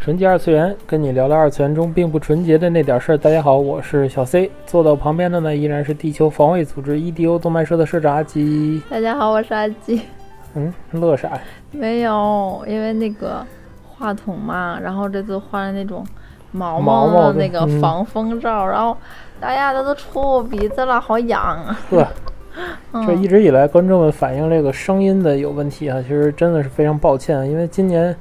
纯洁二次元，跟你聊聊二次元中并不纯洁的那点事儿。大家好，我是小 C，坐到旁边的呢依然是地球防卫组织 EDO 动漫社的社长阿吉。大家好，我是阿吉。嗯，乐啥呀？没有，因为那个话筒嘛，然后这次换了那种毛毛的那个防风罩，然后大家都都戳我鼻子了，好痒啊！呵，这一直以来观众们反映这个声音的有问题啊，其实真的是非常抱歉，因为今年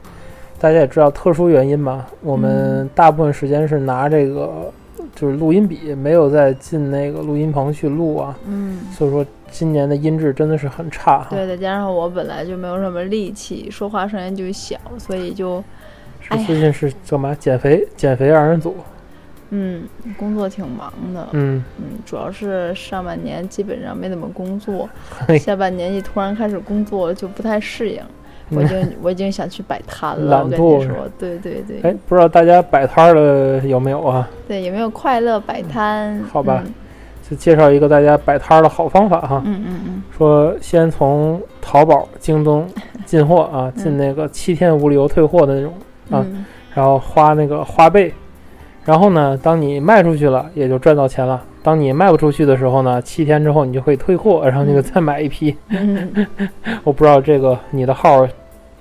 大家也知道特殊原因嘛，我们大部分时间是拿这个就是录音笔，没有再进那个录音棚去录啊，嗯，所以说。今年的音质真的是很差，对，再加上我本来就没有什么力气，说话声音就小，所以就，最近是干嘛？减肥？减肥二人组？嗯，工作挺忙的，嗯嗯，主要是上半年基本上没怎么工作，下半年一突然开始工作就不太适应，我已经我已经想去摆摊了，我跟你说，对对对。哎，不知道大家摆摊的有没有啊？对，有没有快乐摆摊？好吧。就介绍一个大家摆摊儿的好方法哈，嗯嗯嗯，说先从淘宝、京东 进货啊，进那个七天无理由退货的那种啊，然后花那个花呗，然后呢，当你卖出去了，也就赚到钱了；当你卖不出去的时候呢，七天之后你就可以退货，然后你就再买一批。我不知道这个你的号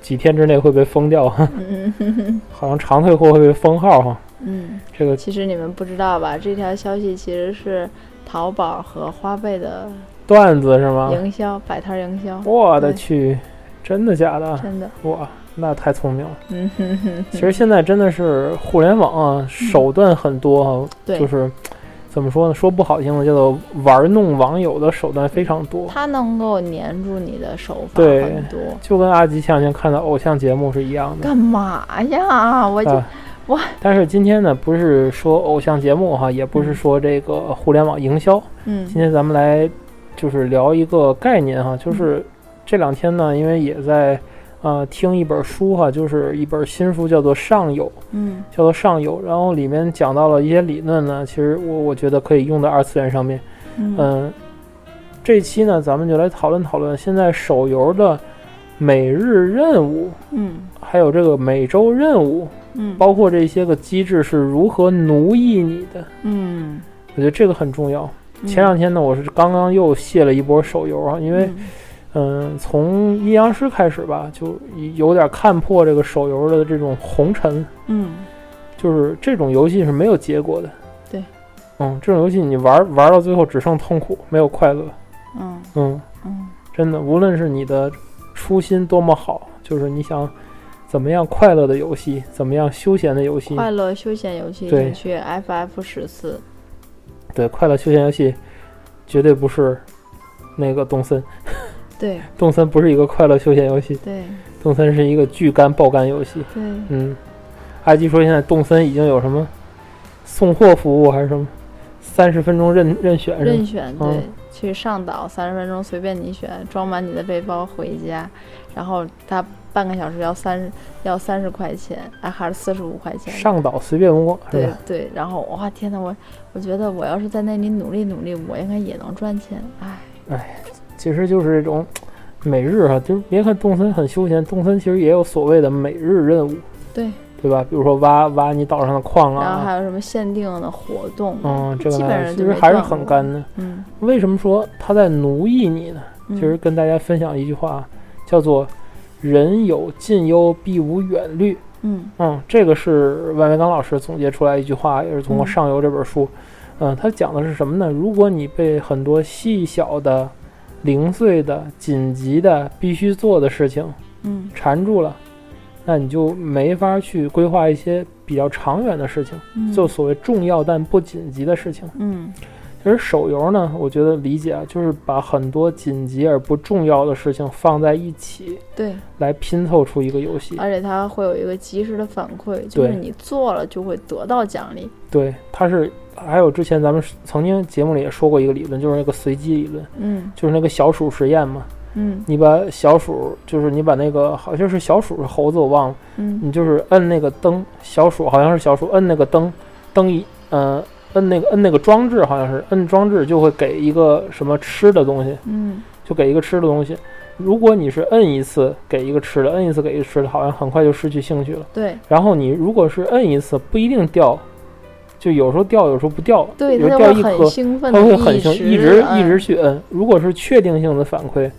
几天之内会被封掉哈，好像长退货会被封号哈。嗯，这个其实你们不知道吧？这条消息其实是。淘宝和花呗的段子是吗？营销摆摊营销，我的去，真的假的？真的哇，那太聪明了。嗯哼哼。其实现在真的是互联网啊，手段很多哈，就是怎么说呢？说不好听的，叫做玩弄网友的手段非常多。他能够黏住你的手法很多，就跟阿吉前两天看的偶像节目是一样的。干嘛呀？我就。我！但是今天呢，不是说偶像节目哈，也不是说这个互联网营销。嗯，今天咱们来就是聊一个概念哈，就是这两天呢，因为也在呃听一本书哈，就是一本新书，叫做《上游》。嗯，叫做《上游》，然后里面讲到了一些理论呢，其实我我觉得可以用在二次元上面。嗯，这期呢，咱们就来讨论讨论现在手游的每日任务，嗯，还有这个每周任务。嗯，包括这些个机制是如何奴役你的？嗯，我觉得这个很重要。前两天呢，我是刚刚又卸了一波手游啊，因为，嗯，从阴阳师开始吧，就有点看破这个手游的这种红尘。嗯，就是这种游戏是没有结果的。对，嗯，这种游戏你玩玩到最后只剩痛苦，没有快乐。嗯嗯嗯，真的，无论是你的初心多么好，就是你想。怎么样快乐的游戏？怎么样休闲的游戏？快乐休闲游戏，对，去 FF 十四。对，快乐休闲游戏绝对不是那个动森。对，动森不是一个快乐休闲游戏。对，动森是一个巨肝爆肝游戏。对，嗯，阿基说现在动森已经有什么送货服务还是什么？三十分钟任任选。任选对，去上岛三十分钟随便你选，装满你的背包回家，然后他。半个小时要三要三十块钱，哎，还是四十五块钱？上岛随便摸，对对。然后哇，天哪，我我觉得我要是在那里努力努力，我应该也能赚钱。哎哎，其实就是这种每日哈，就是别看动森很休闲，动森其实也有所谓的每日任务，对对吧？比如说挖挖你岛上的矿啊，然后还有什么限定的活动，嗯，这个基本上其实还是很干的。嗯，为什么说他在奴役你呢？其实跟大家分享一句话，叫做。人有近忧，必无远虑。嗯嗯，这个是万维刚老师总结出来一句话，也是通过《上游》这本书。嗯，他讲的是什么呢？如果你被很多细小的、零碎的、紧急的、必须做的事情，嗯，缠住了，那你就没法去规划一些比较长远的事情，就所谓重要但不紧急的事情。嗯，其实手游呢，我觉得理解啊，就是把很多紧急而不重要的事情放在一起，对，来拼凑出一个游戏。而且它会有一个及时的反馈，就是你做了就会得到奖励。对，它是还有之前咱们曾经节目里也说过一个理论，就是那个随机理论，嗯，就是那个小鼠实验嘛。嗯，你把小鼠，就是你把那个好像是小鼠是猴子，我忘了。嗯，你就是摁那个灯，小鼠好像是小鼠，摁那个灯，灯一，嗯，摁那个摁那个装置，好像是摁装置就会给一个什么吃的东西。嗯，就给一个吃的东西。如果你是摁一次给一个吃的，摁一次给一个吃的，好像很快就失去兴趣了。对。然后你如果是摁一次，不一定掉，就有时候掉，有时候不掉。对，它掉一颗，它会很兴，一直一直去摁。如果是确定性的反馈。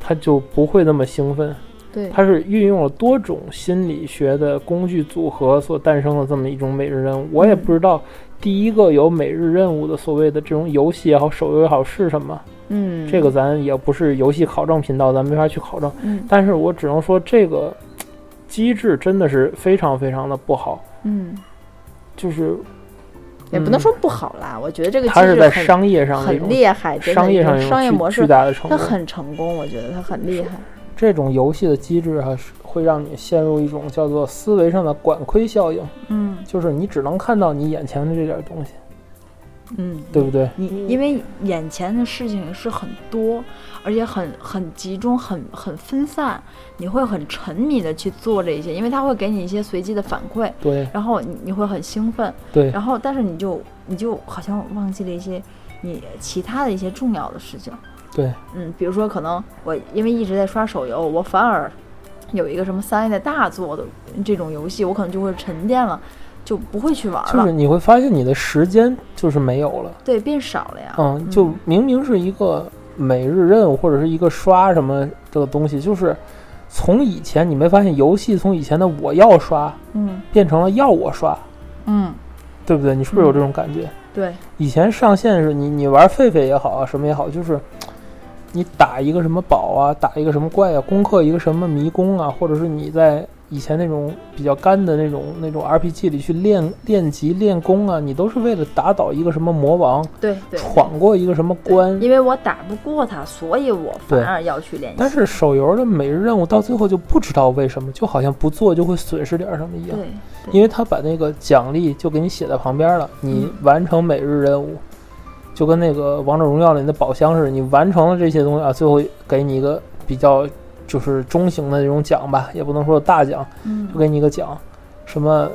它就不会那么兴奋，对，它是运用了多种心理学的工具组合所诞生的这么一种每日任务。我也不知道第一个有每日任务的所谓的这种游戏也好，手游也好是什么，嗯，这个咱也不是游戏考证频道，咱没法去考证，嗯，但是我只能说这个机制真的是非常非常的不好，嗯，就是。也不能说不好啦，我觉得这个它是在商业上很厉害，商业上商业模式大的成功。它很成功，我觉得它很厉害。这种游戏的机制还是会让你陷入一种叫做思维上的管窥效应，嗯，就是你只能看到你眼前的这点东西。嗯，对不对？你因为眼前的事情是很多，而且很很集中，很很分散，你会很沉迷的去做这些，因为它会给你一些随机的反馈，对，然后你你会很兴奋，对，然后但是你就你就好像忘记了一些你其他的一些重要的事情，对，嗯，比如说可能我因为一直在刷手游，我反而有一个什么三 A 的大作的这种游戏，我可能就会沉淀了。就不会去玩了，就是你会发现你的时间就是没有了，对，变少了呀。嗯，就明明是一个每日任务或者是一个刷什么这个东西，就是从以前你没发现游戏从以前的我要刷，嗯，变成了要我刷，嗯，对不对？你是不是有这种感觉？对，以前上线是你你玩狒狒也好啊，什么也好，就是你打一个什么宝啊，打一个什么怪啊，攻克一个什么迷宫啊，或者是你在。以前那种比较干的那种那种 RPG 里去练练级练功啊，你都是为了打倒一个什么魔王，对对，闯过一个什么关。因为我打不过他，所以我反而要去练习。但是手游的每日任务到最后就不知道为什么，就好像不做就会损失点什么一样。对，因为他把那个奖励就给你写在旁边了，你完成每日任务，就跟那个王者荣耀里的宝箱似的，你完成了这些东西啊，最后给你一个比较。就是中型的这种奖吧，也不能说大奖，就给你一个奖，什么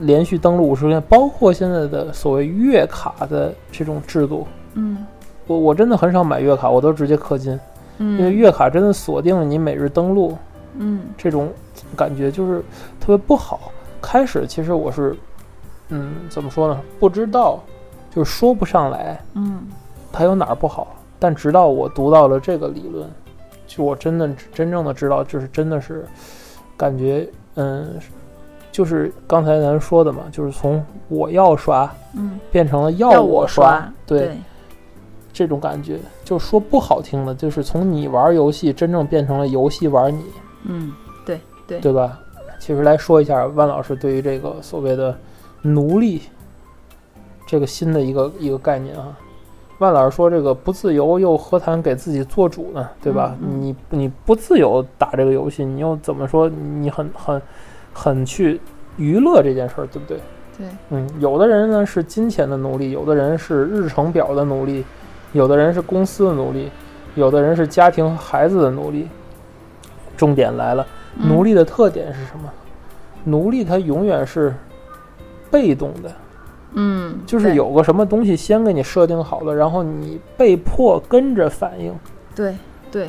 连续登录五十天，包括现在的所谓月卡的这种制度。嗯，我我真的很少买月卡，我都直接氪金，因为月卡真的锁定了你每日登录。嗯，这种感觉就是特别不好。开始其实我是，嗯，怎么说呢？不知道，就是说不上来。嗯，它有哪儿不好？但直到我读到了这个理论。就我真的真正的知道，就是真的是感觉，嗯，就是刚才咱说的嘛，就是从我要刷，嗯，变成了要我刷，对，这种感觉，就说不好听的，就是从你玩游戏，真正变成了游戏玩你，嗯，对对，对吧？其实来说一下，万老师对于这个所谓的奴隶这个新的一个一个概念啊。万老师说：“这个不自由，又何谈给自己做主呢？对吧？你你不自由打这个游戏，你又怎么说你很很很去娱乐这件事儿，对不对？对，嗯，有的人呢是金钱的奴隶，有的人是日程表的奴隶，有的人是公司的奴隶，有的人是家庭和孩子的奴隶。重点来了，奴隶的特点是什么？奴隶他永远是被动的。”嗯，就是有个什么东西先给你设定好了，然后你被迫跟着反应，对对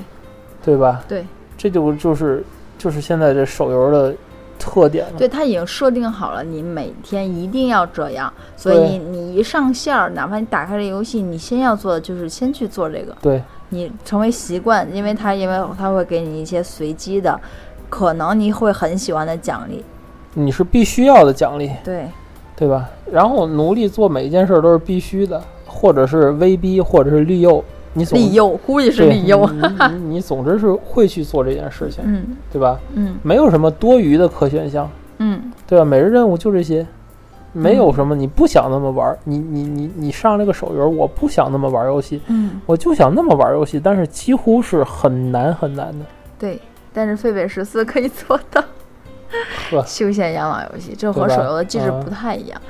对吧？对，这就就是就是现在这手游的特点了。对，它已经设定好了，你每天一定要这样，所以你一上线儿，哪怕你打开这游戏，你先要做的就是先去做这个。对，你成为习惯，因为它因为它会给你一些随机的，可能你会很喜欢的奖励，你是必须要的奖励。对。对吧？然后奴隶做每一件事都是必须的，或者是威逼，或者是利诱。你利诱，估计是利诱。你你总之是会去做这件事情，嗯，对吧？嗯，没有什么多余的可选项，嗯，对吧？每日任务就这些，没有什么你不想那么玩，你你你你上这个手游，我不想那么玩游戏，嗯，我就想那么玩游戏，但是几乎是很难很难的。对，但是狒狒十四可以做到。休闲养老游戏，这和手游的机制不太一样。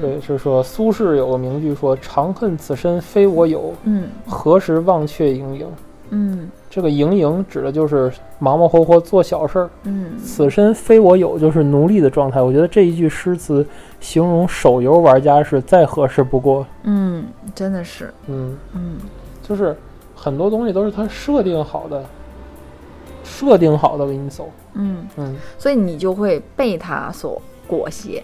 对，是说苏轼有个名句说：“长恨此身非我有，嗯，何时忘却营营。”嗯，这个营营指的就是忙忙活活做小事儿。嗯，此身非我有，就是奴隶的状态。我觉得这一句诗词形容手游玩家是再合适不过。嗯，真的是。嗯嗯，就是很多东西都是他设定好的，设定好的给你走。嗯嗯，所以你就会被它所裹挟，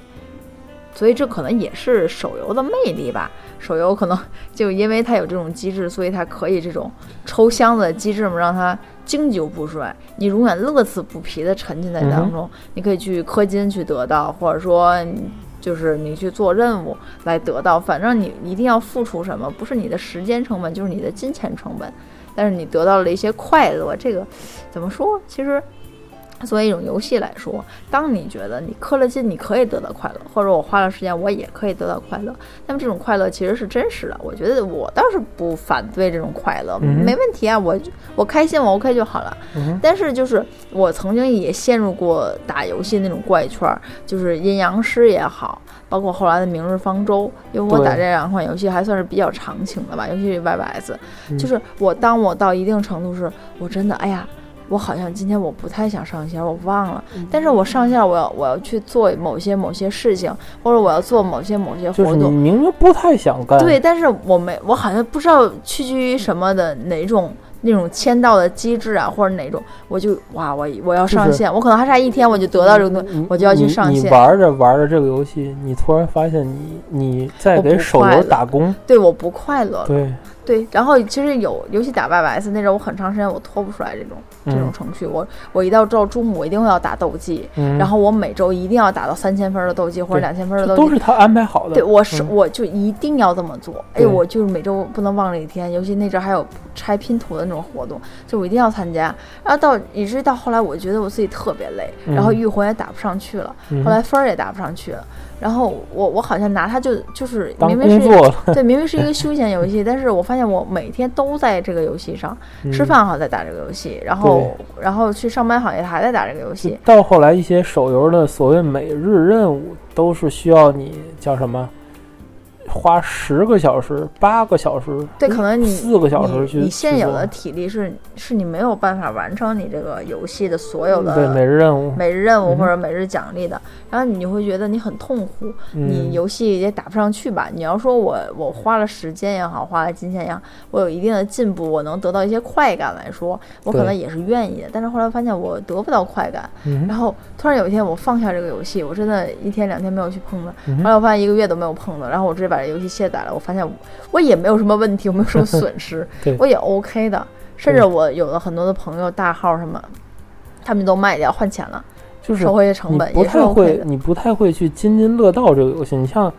所以这可能也是手游的魅力吧。手游可能就因为它有这种机制，所以它可以这种抽箱子的机制嘛，让它经久不衰，你永远乐此不疲的沉浸在当中。你可以去氪金去得到，或者说就是你去做任务来得到，反正你一定要付出什么，不是你的时间成本，就是你的金钱成本。但是你得到了一些快乐，这个怎么说？其实。作为一种游戏来说，当你觉得你氪了金，你可以得到快乐，或者我花了时间，我也可以得到快乐。那么这种快乐其实是真实的，我觉得我倒是不反对这种快乐，没问题啊，我我开心我 OK 就好了。但是就是我曾经也陷入过打游戏那种怪圈，就是阴阳师也好，包括后来的明日方舟，因为我打这两款游戏还算是比较长情的吧，尤其是 YYS，就是我当我到一定程度是，我真的哎呀。我好像今天我不太想上线，我忘了。但是我上线，我要我要去做某些某些事情，或者我要做某些某些活动。明明不太想干。对，但是我没，我好像不知道屈居于什么的哪种那种签到的机制啊，或者哪种，我就哇，我我要上线，我可能还差一天我就得到这个东西，我就要去上线。你玩着玩着这个游戏，你突然发现你你在给手游打工，对，我不快乐。对。对，然后其实有尤其打 YYS 那阵，我很长时间我拖不出来这种这种程序。我我一到周中午，我一定会要打斗技，然后我每周一定要打到三千分的斗技或者两千分的斗技，都是他安排好的。对，我是我就一定要这么做。哎，我就是每周不能忘了一天，尤其那阵还有拆拼图的那种活动，就我一定要参加。然后到以至于到后来，我觉得我自己特别累，然后御魂也打不上去了，后来分儿也打不上去了。然后我我好像拿它就就是明明是对明明是一个休闲游戏，但是我发现我每天都在这个游戏上吃饭，好像在打这个游戏，然后然后去上班好像还在打这个游戏。到后来一些手游的所谓每日任务都是需要你叫什么？花十个小时、八个小时，对，可能你四个小时去。你现有的体力是是你没有办法完成你这个游戏的所有的对每日任务、每日任务或者每日奖励的，然后你就会觉得你很痛苦，你游戏也打不上去吧？你要说我我花了时间也好，花了金钱也好，我有一定的进步，我能得到一些快感来说，我可能也是愿意的。但是后来发现我得不到快感，然后突然有一天我放下这个游戏，我真的一天两天没有去碰它，后来我发现一个月都没有碰它，然后我直接把。游戏卸载了，我发现我也没有什么问题，我没有什么损失，我也 OK 的。甚至我有了很多的朋友大号什么，他们都卖掉换钱了，就是收回些成本。不太会，你不太会去津津乐道这个游戏。你像，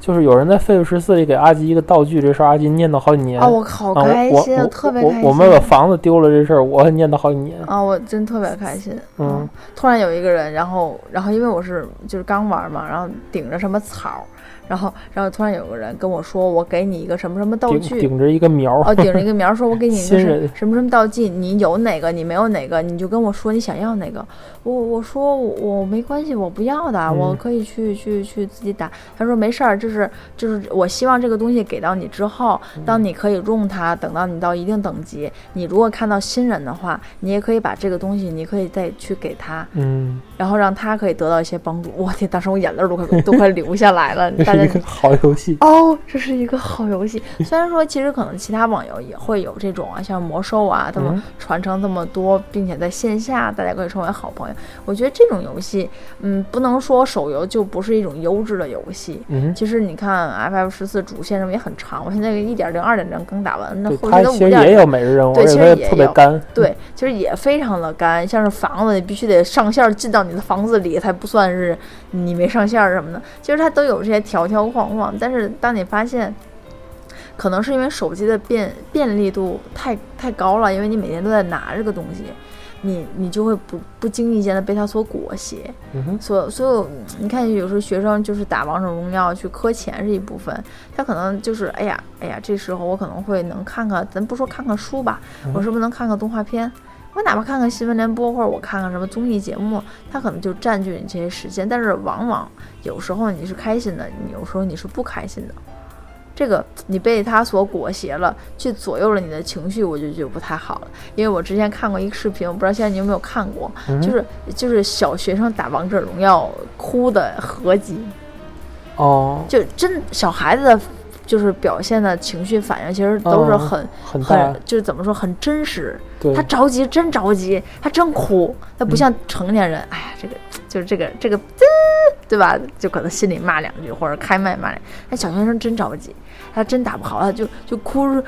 就是有人在《废物十四》里给阿吉一个道具，这事儿阿吉念叨好几年啊，我好开心，特别开心。我们把房子丢了这事儿，我念叨好几年啊，我真特别开心。嗯，突然有一个人，然后，然后因为我是就是刚玩嘛，然后顶着什么草。然后，然后突然有个人跟我说：“我给你一个什么什么道具，顶着一个苗哦，顶着一个苗，说 我给你一个什么什么道具，你有哪个，你没有哪个，你就跟我说你想要哪个。我我说我没关系，我不要的，我可以去去去自己打。他说没事儿，就是就是我希望这个东西给到你之后，当你可以用它，等到你到一定等级，你如果看到新人的话，你也可以把这个东西，你可以再去给他，嗯，然后让他可以得到一些帮助。我天，当时我眼泪都快 都快流下来了。”大家好游戏哦，这是一个好游戏。虽然说，其实可能其他网游也会有这种啊，像魔兽啊，他们传承这么多，并且在线下大家可以成为好朋友。我觉得这种游戏，嗯，不能说手游就不是一种优质的游戏。嗯，其实你看 FF 十四主线任务也很长，我现在一点零、二点零刚打完，那后面的五点也有每日任务，对，其实也特别干。对，其实也非常的干。像是房子，你必须得上线进到你的房子里，才不算是你没上线什么的。其实它都有这些条条框框。但是当你发现，可能是因为手机的便便利度太太高了，因为你每天都在拿这个东西，你你就会不不经意间的被它所裹挟。所所有，你看有时候学生就是打王者荣耀去磕钱是一部分，他可能就是哎呀哎呀，这时候我可能会能看看，咱不说看看书吧，我是不是能看看动画片？我哪怕看看新闻联播，或者我看看什么综艺节目，它可能就占据你这些时间。但是往往有时候你是开心的，你有时候你是不开心的。这个你被它所裹挟了，去左右了你的情绪，我就觉得不太好了。因为我之前看过一个视频，我不知道现在你有没有看过，就是就是小学生打王者荣耀哭的合集。哦，就真小孩子的。就是表现的情绪反应，其实都是很很很，就是怎么说，很真实。他着急，真着急，他真哭，他不像成年人。哎呀，这个就是这个这个，对吧？就可能心里骂两句，或者开麦骂两句。那小学生真着急。他真打不好，他就就哭着，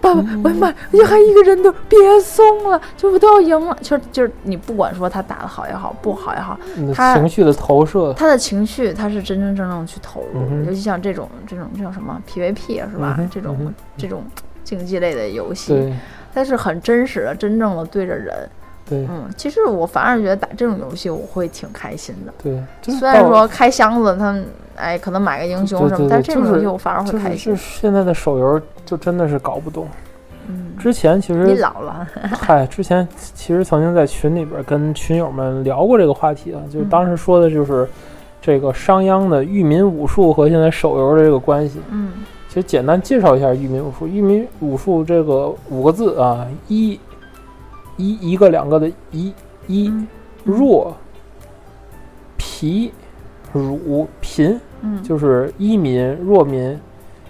爸爸，我的妈，你还一个人都别送了，就我都要赢了。就是就是你不管说他打的好也好，不好也好，他情绪的投射，他的情绪他是真真正正去投入。尤其像这种这种叫什么 PVP 是吧？这种这种竞技类的游戏，它是很真实的，真正的对着人。对，嗯，其实我反而觉得打这种游戏我会挺开心的。对，虽然说开箱子，他哎可能买个英雄什么，但这种游戏我反而会开心。就是现在的手游就真的是搞不懂。嗯，之前其实你老了。嗨，之前其实曾经在群里边跟群友们聊过这个话题啊，就是当时说的就是这个商鞅的域民武术和现在手游的这个关系。嗯，其实简单介绍一下域民武术。域民武术这个五个字啊，一。一一个两个的一一弱皮乳贫，嗯，就是一民弱民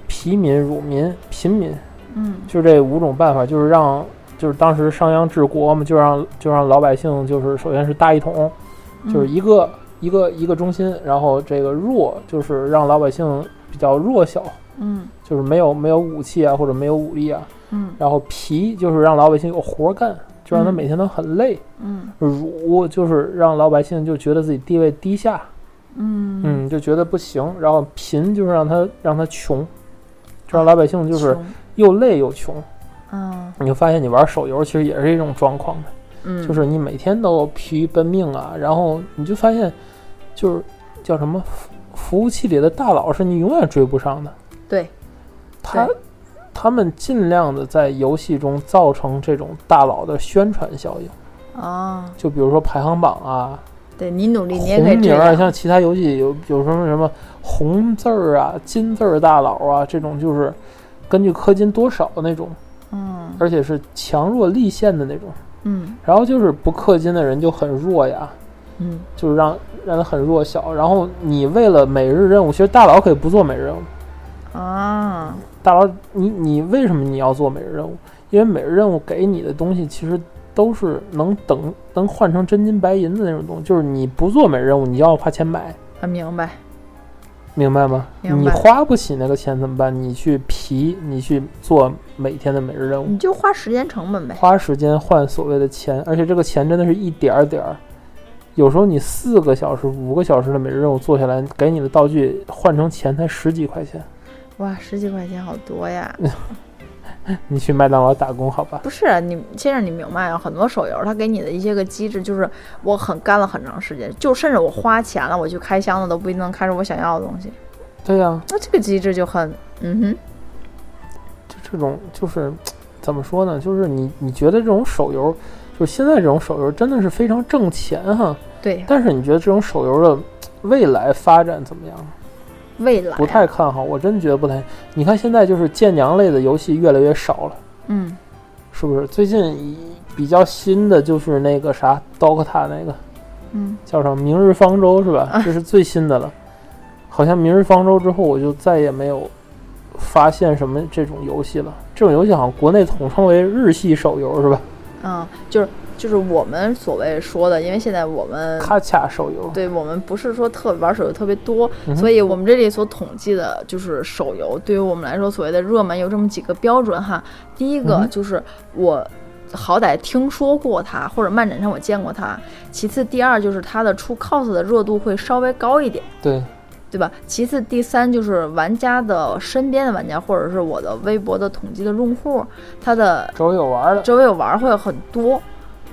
疲民乳民贫民，嗯，就这五种办法，就是让就是当时商鞅治国嘛，就让就让老百姓就是首先是大一统，就是一个一个一个中心，然后这个弱就是让老百姓比较弱小，嗯，就是没有没有武器啊或者没有武力啊，嗯，然后皮就是让老百姓有活干。就让他每天都很累，嗯，辱就是让老百姓就觉得自己地位低下，嗯。嗯，就觉得不行。然后贫就是让他让他穷，就让老百姓就是又累又穷，嗯，你就发现你玩手游其实也是一种状况的，嗯，就是你每天都疲于奔命啊，然后你就发现就是叫什么服服务器里的大佬是你永远追不上的，对，他。他们尽量的在游戏中造成这种大佬的宣传效应，啊，就比如说排行榜啊，对你努力，你也红名啊，像其他游戏有有什么什么红字儿啊、金字儿大佬啊，这种就是根据氪金多少的那种，嗯，而且是强弱立现的那种，嗯，然后就是不氪金的人就很弱呀，嗯，就是让让他很弱小，然后你为了每日任务，其实大佬可以不做每日任务，啊。大佬，你你为什么你要做每日任务？因为每日任务给你的东西其实都是能等能换成真金白银的那种东西，就是你不做每日任务，你要花钱买。啊，明白，明白吗？你花不起那个钱怎么办？你去皮，你去做每天的每日任务，你就花时间成本呗。花时间换所谓的钱，而且这个钱真的是一点儿点儿。有时候你四个小时、五个小时的每日任务做下来，给你的道具换成钱才十几块钱。哇，十几块钱好多呀！你去麦当劳打工好吧？不是你，先生，你明白啊？很多手游它给你的一些个机制，就是我很干了很长时间，就甚至我花钱了，我去开箱子都不一定能开出我想要的东西。对呀，那这个机制就很，嗯哼，就这种就是怎么说呢？就是你你觉得这种手游，就是现在这种手游真的是非常挣钱哈？对。但是你觉得这种手游的未来发展怎么样？未来不太看好，我真觉得不太。你看现在就是舰娘类的游戏越来越少了，嗯，是不是？最近比较新的就是那个啥，DOTA 那个，嗯，叫什么《明日方舟》是吧？这是最新的了。好像《明日方舟》之后，我就再也没有发现什么这种游戏了。这种游戏好像国内统称为日系手游是吧？嗯，就是。就是我们所谓说的，因为现在我们卡卡手游，对我们不是说特玩手游特别多，所以我们这里所统计的就是手游，对于我们来说所谓的热门有这么几个标准哈。第一个就是我好歹听说过它，或者漫展上我见过它。其次，第二就是它的出 cos 的热度会稍微高一点，对对吧？其次，第三就是玩家的身边的玩家，或者是我的微博的统计的用户，他的周围有玩的，周围有玩会很多。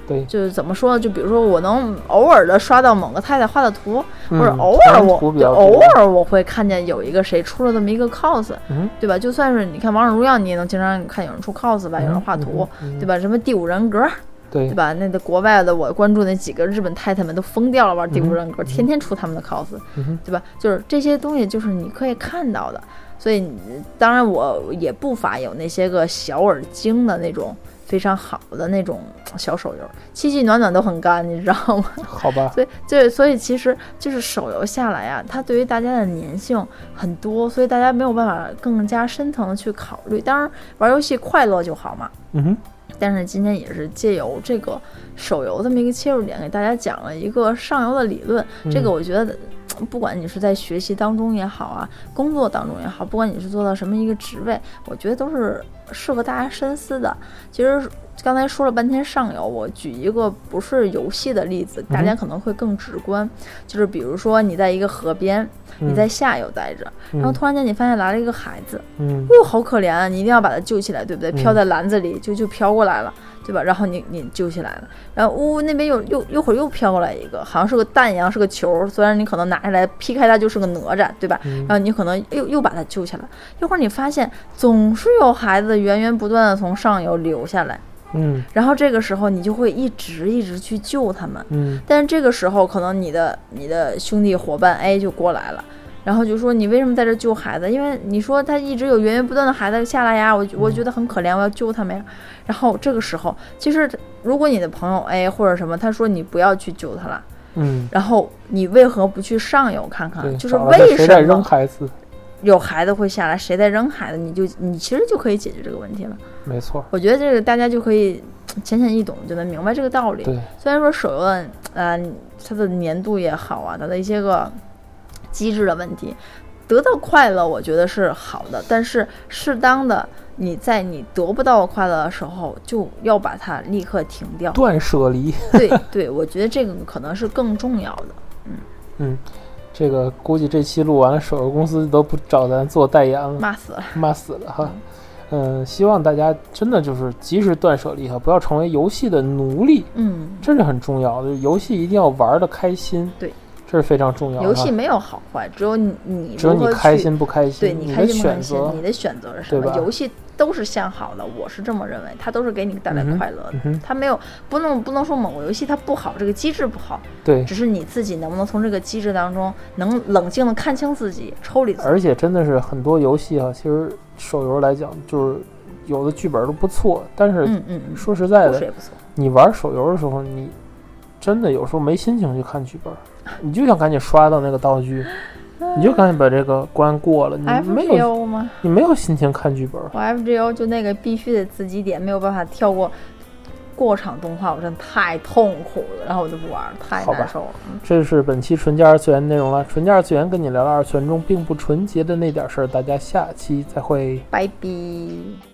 对，就是怎么说呢？就比如说，我能偶尔的刷到某个太太画的图，嗯或者偶尔我就偶尔我会看见有一个谁出了这么一个 cos，嗯对吧？就算是你看王者荣耀，你也能经常看有人出 cos 吧，有人画图，对吧？什么第五人格，对对吧？那的国外的我关注那几个日本太太们都疯掉了，玩第五人格，嗯天天出他们的 cos，嗯对吧？就是这些东西，就是你可以看到的。所以，当然我也不乏有那些个小而精的那种非常好的那种小手游，七七暖暖都很干，你知道吗？好吧，所以，对，所以其实就是手游下来啊，它对于大家的粘性很多，所以大家没有办法更加深层的去考虑。当然，玩游戏快乐就好嘛。嗯哼，但是今天也是借由这个手游这么一个切入点，给大家讲了一个上游的理论。这个嗯我觉得，不管你是在学习当中也好啊，工作当中也好，不管你是做到什么一个职位，我觉得都是适合大家深思的。其实刚才说了半天上游，我举一个不是游戏的例子，大家嗯可能会更直观，就是比如说你在一个河边，你在下游待着，然后突然间你发现来了一个孩子，嗯哟，好可怜啊！你一定要把他救起来，对不对？嗯飘在篮子里就就飘过来了，对吧？然后你你救起来了，然后呜、那边又又一会儿又飘过来一个，好像是个蛋一样，是个球。虽然你可能拿下来劈开它就是个哪吒，对吧？嗯然后你可能又又把它救起来，一会儿你发现总是有孩子源源不断的从上游流下来，嗯然后这个时候你就会一直一直去救他们。嗯但是这个时候，可能你的你的兄弟伙伴 A 就过来了，然后就说你为什么在这救孩子？因为你说他一直有源源不断的孩子下来呀，我我觉得很可怜，我要救他们呀。然后这个时候，其实如果你的朋友 A 或者什么，他说你不要去救他了，嗯，然后你为何不去上游看看？就是为什么孩子？有孩子会下来，谁在扔孩子，你就你其实就可以解决这个问题了。没错，我觉得这个大家就可以浅显易懂，就能明白这个道理。对，虽然说手游的呃它的粘度也好啊，它的一些个机制的问题，得到快乐我觉得是好的，但是适当的你在你得不到快乐的时候，就要把它立刻停掉。断舍离。对对，我觉得这个可能是更重要的。嗯嗯，这个估计这期录完了，手游公司都不找咱做代言了，骂死了，骂死了哈。嗯，希望大家真的就是及时断舍离哈，不要成为游戏的奴隶，嗯，这是很重要的。游戏一定要玩的开心，对，这是非常重要的。游戏没有好坏，只有你你开心不开心，对你开心不开心你的选择是什么？游戏都是向好的，我是这么认为，它都是给你带来快乐的。它没有不能不能说某个游戏它不好，这个机制不好，对，只是你自己能不能从这个机制当中能冷静的看清自己，抽离自己。而且真的是很多游戏啊，其实手游来讲，就是有的剧本都不错，但是嗯嗯嗯，说实在的。你玩手游的时候，你真的有时候没心情去看剧本，你就想赶紧刷到那个道具，你就赶紧把这个关过了，你没有吗？你没有心情看剧本。我 FGO 就那个必须得自己点，没有办法跳过过场动画，我真的太痛苦了，然后我就不玩了，太难受了。嗯这是本期纯洁二次元内容了。纯洁二次元跟你聊聊二次元中并不纯洁的那点事儿，大家下期再会。拜拜。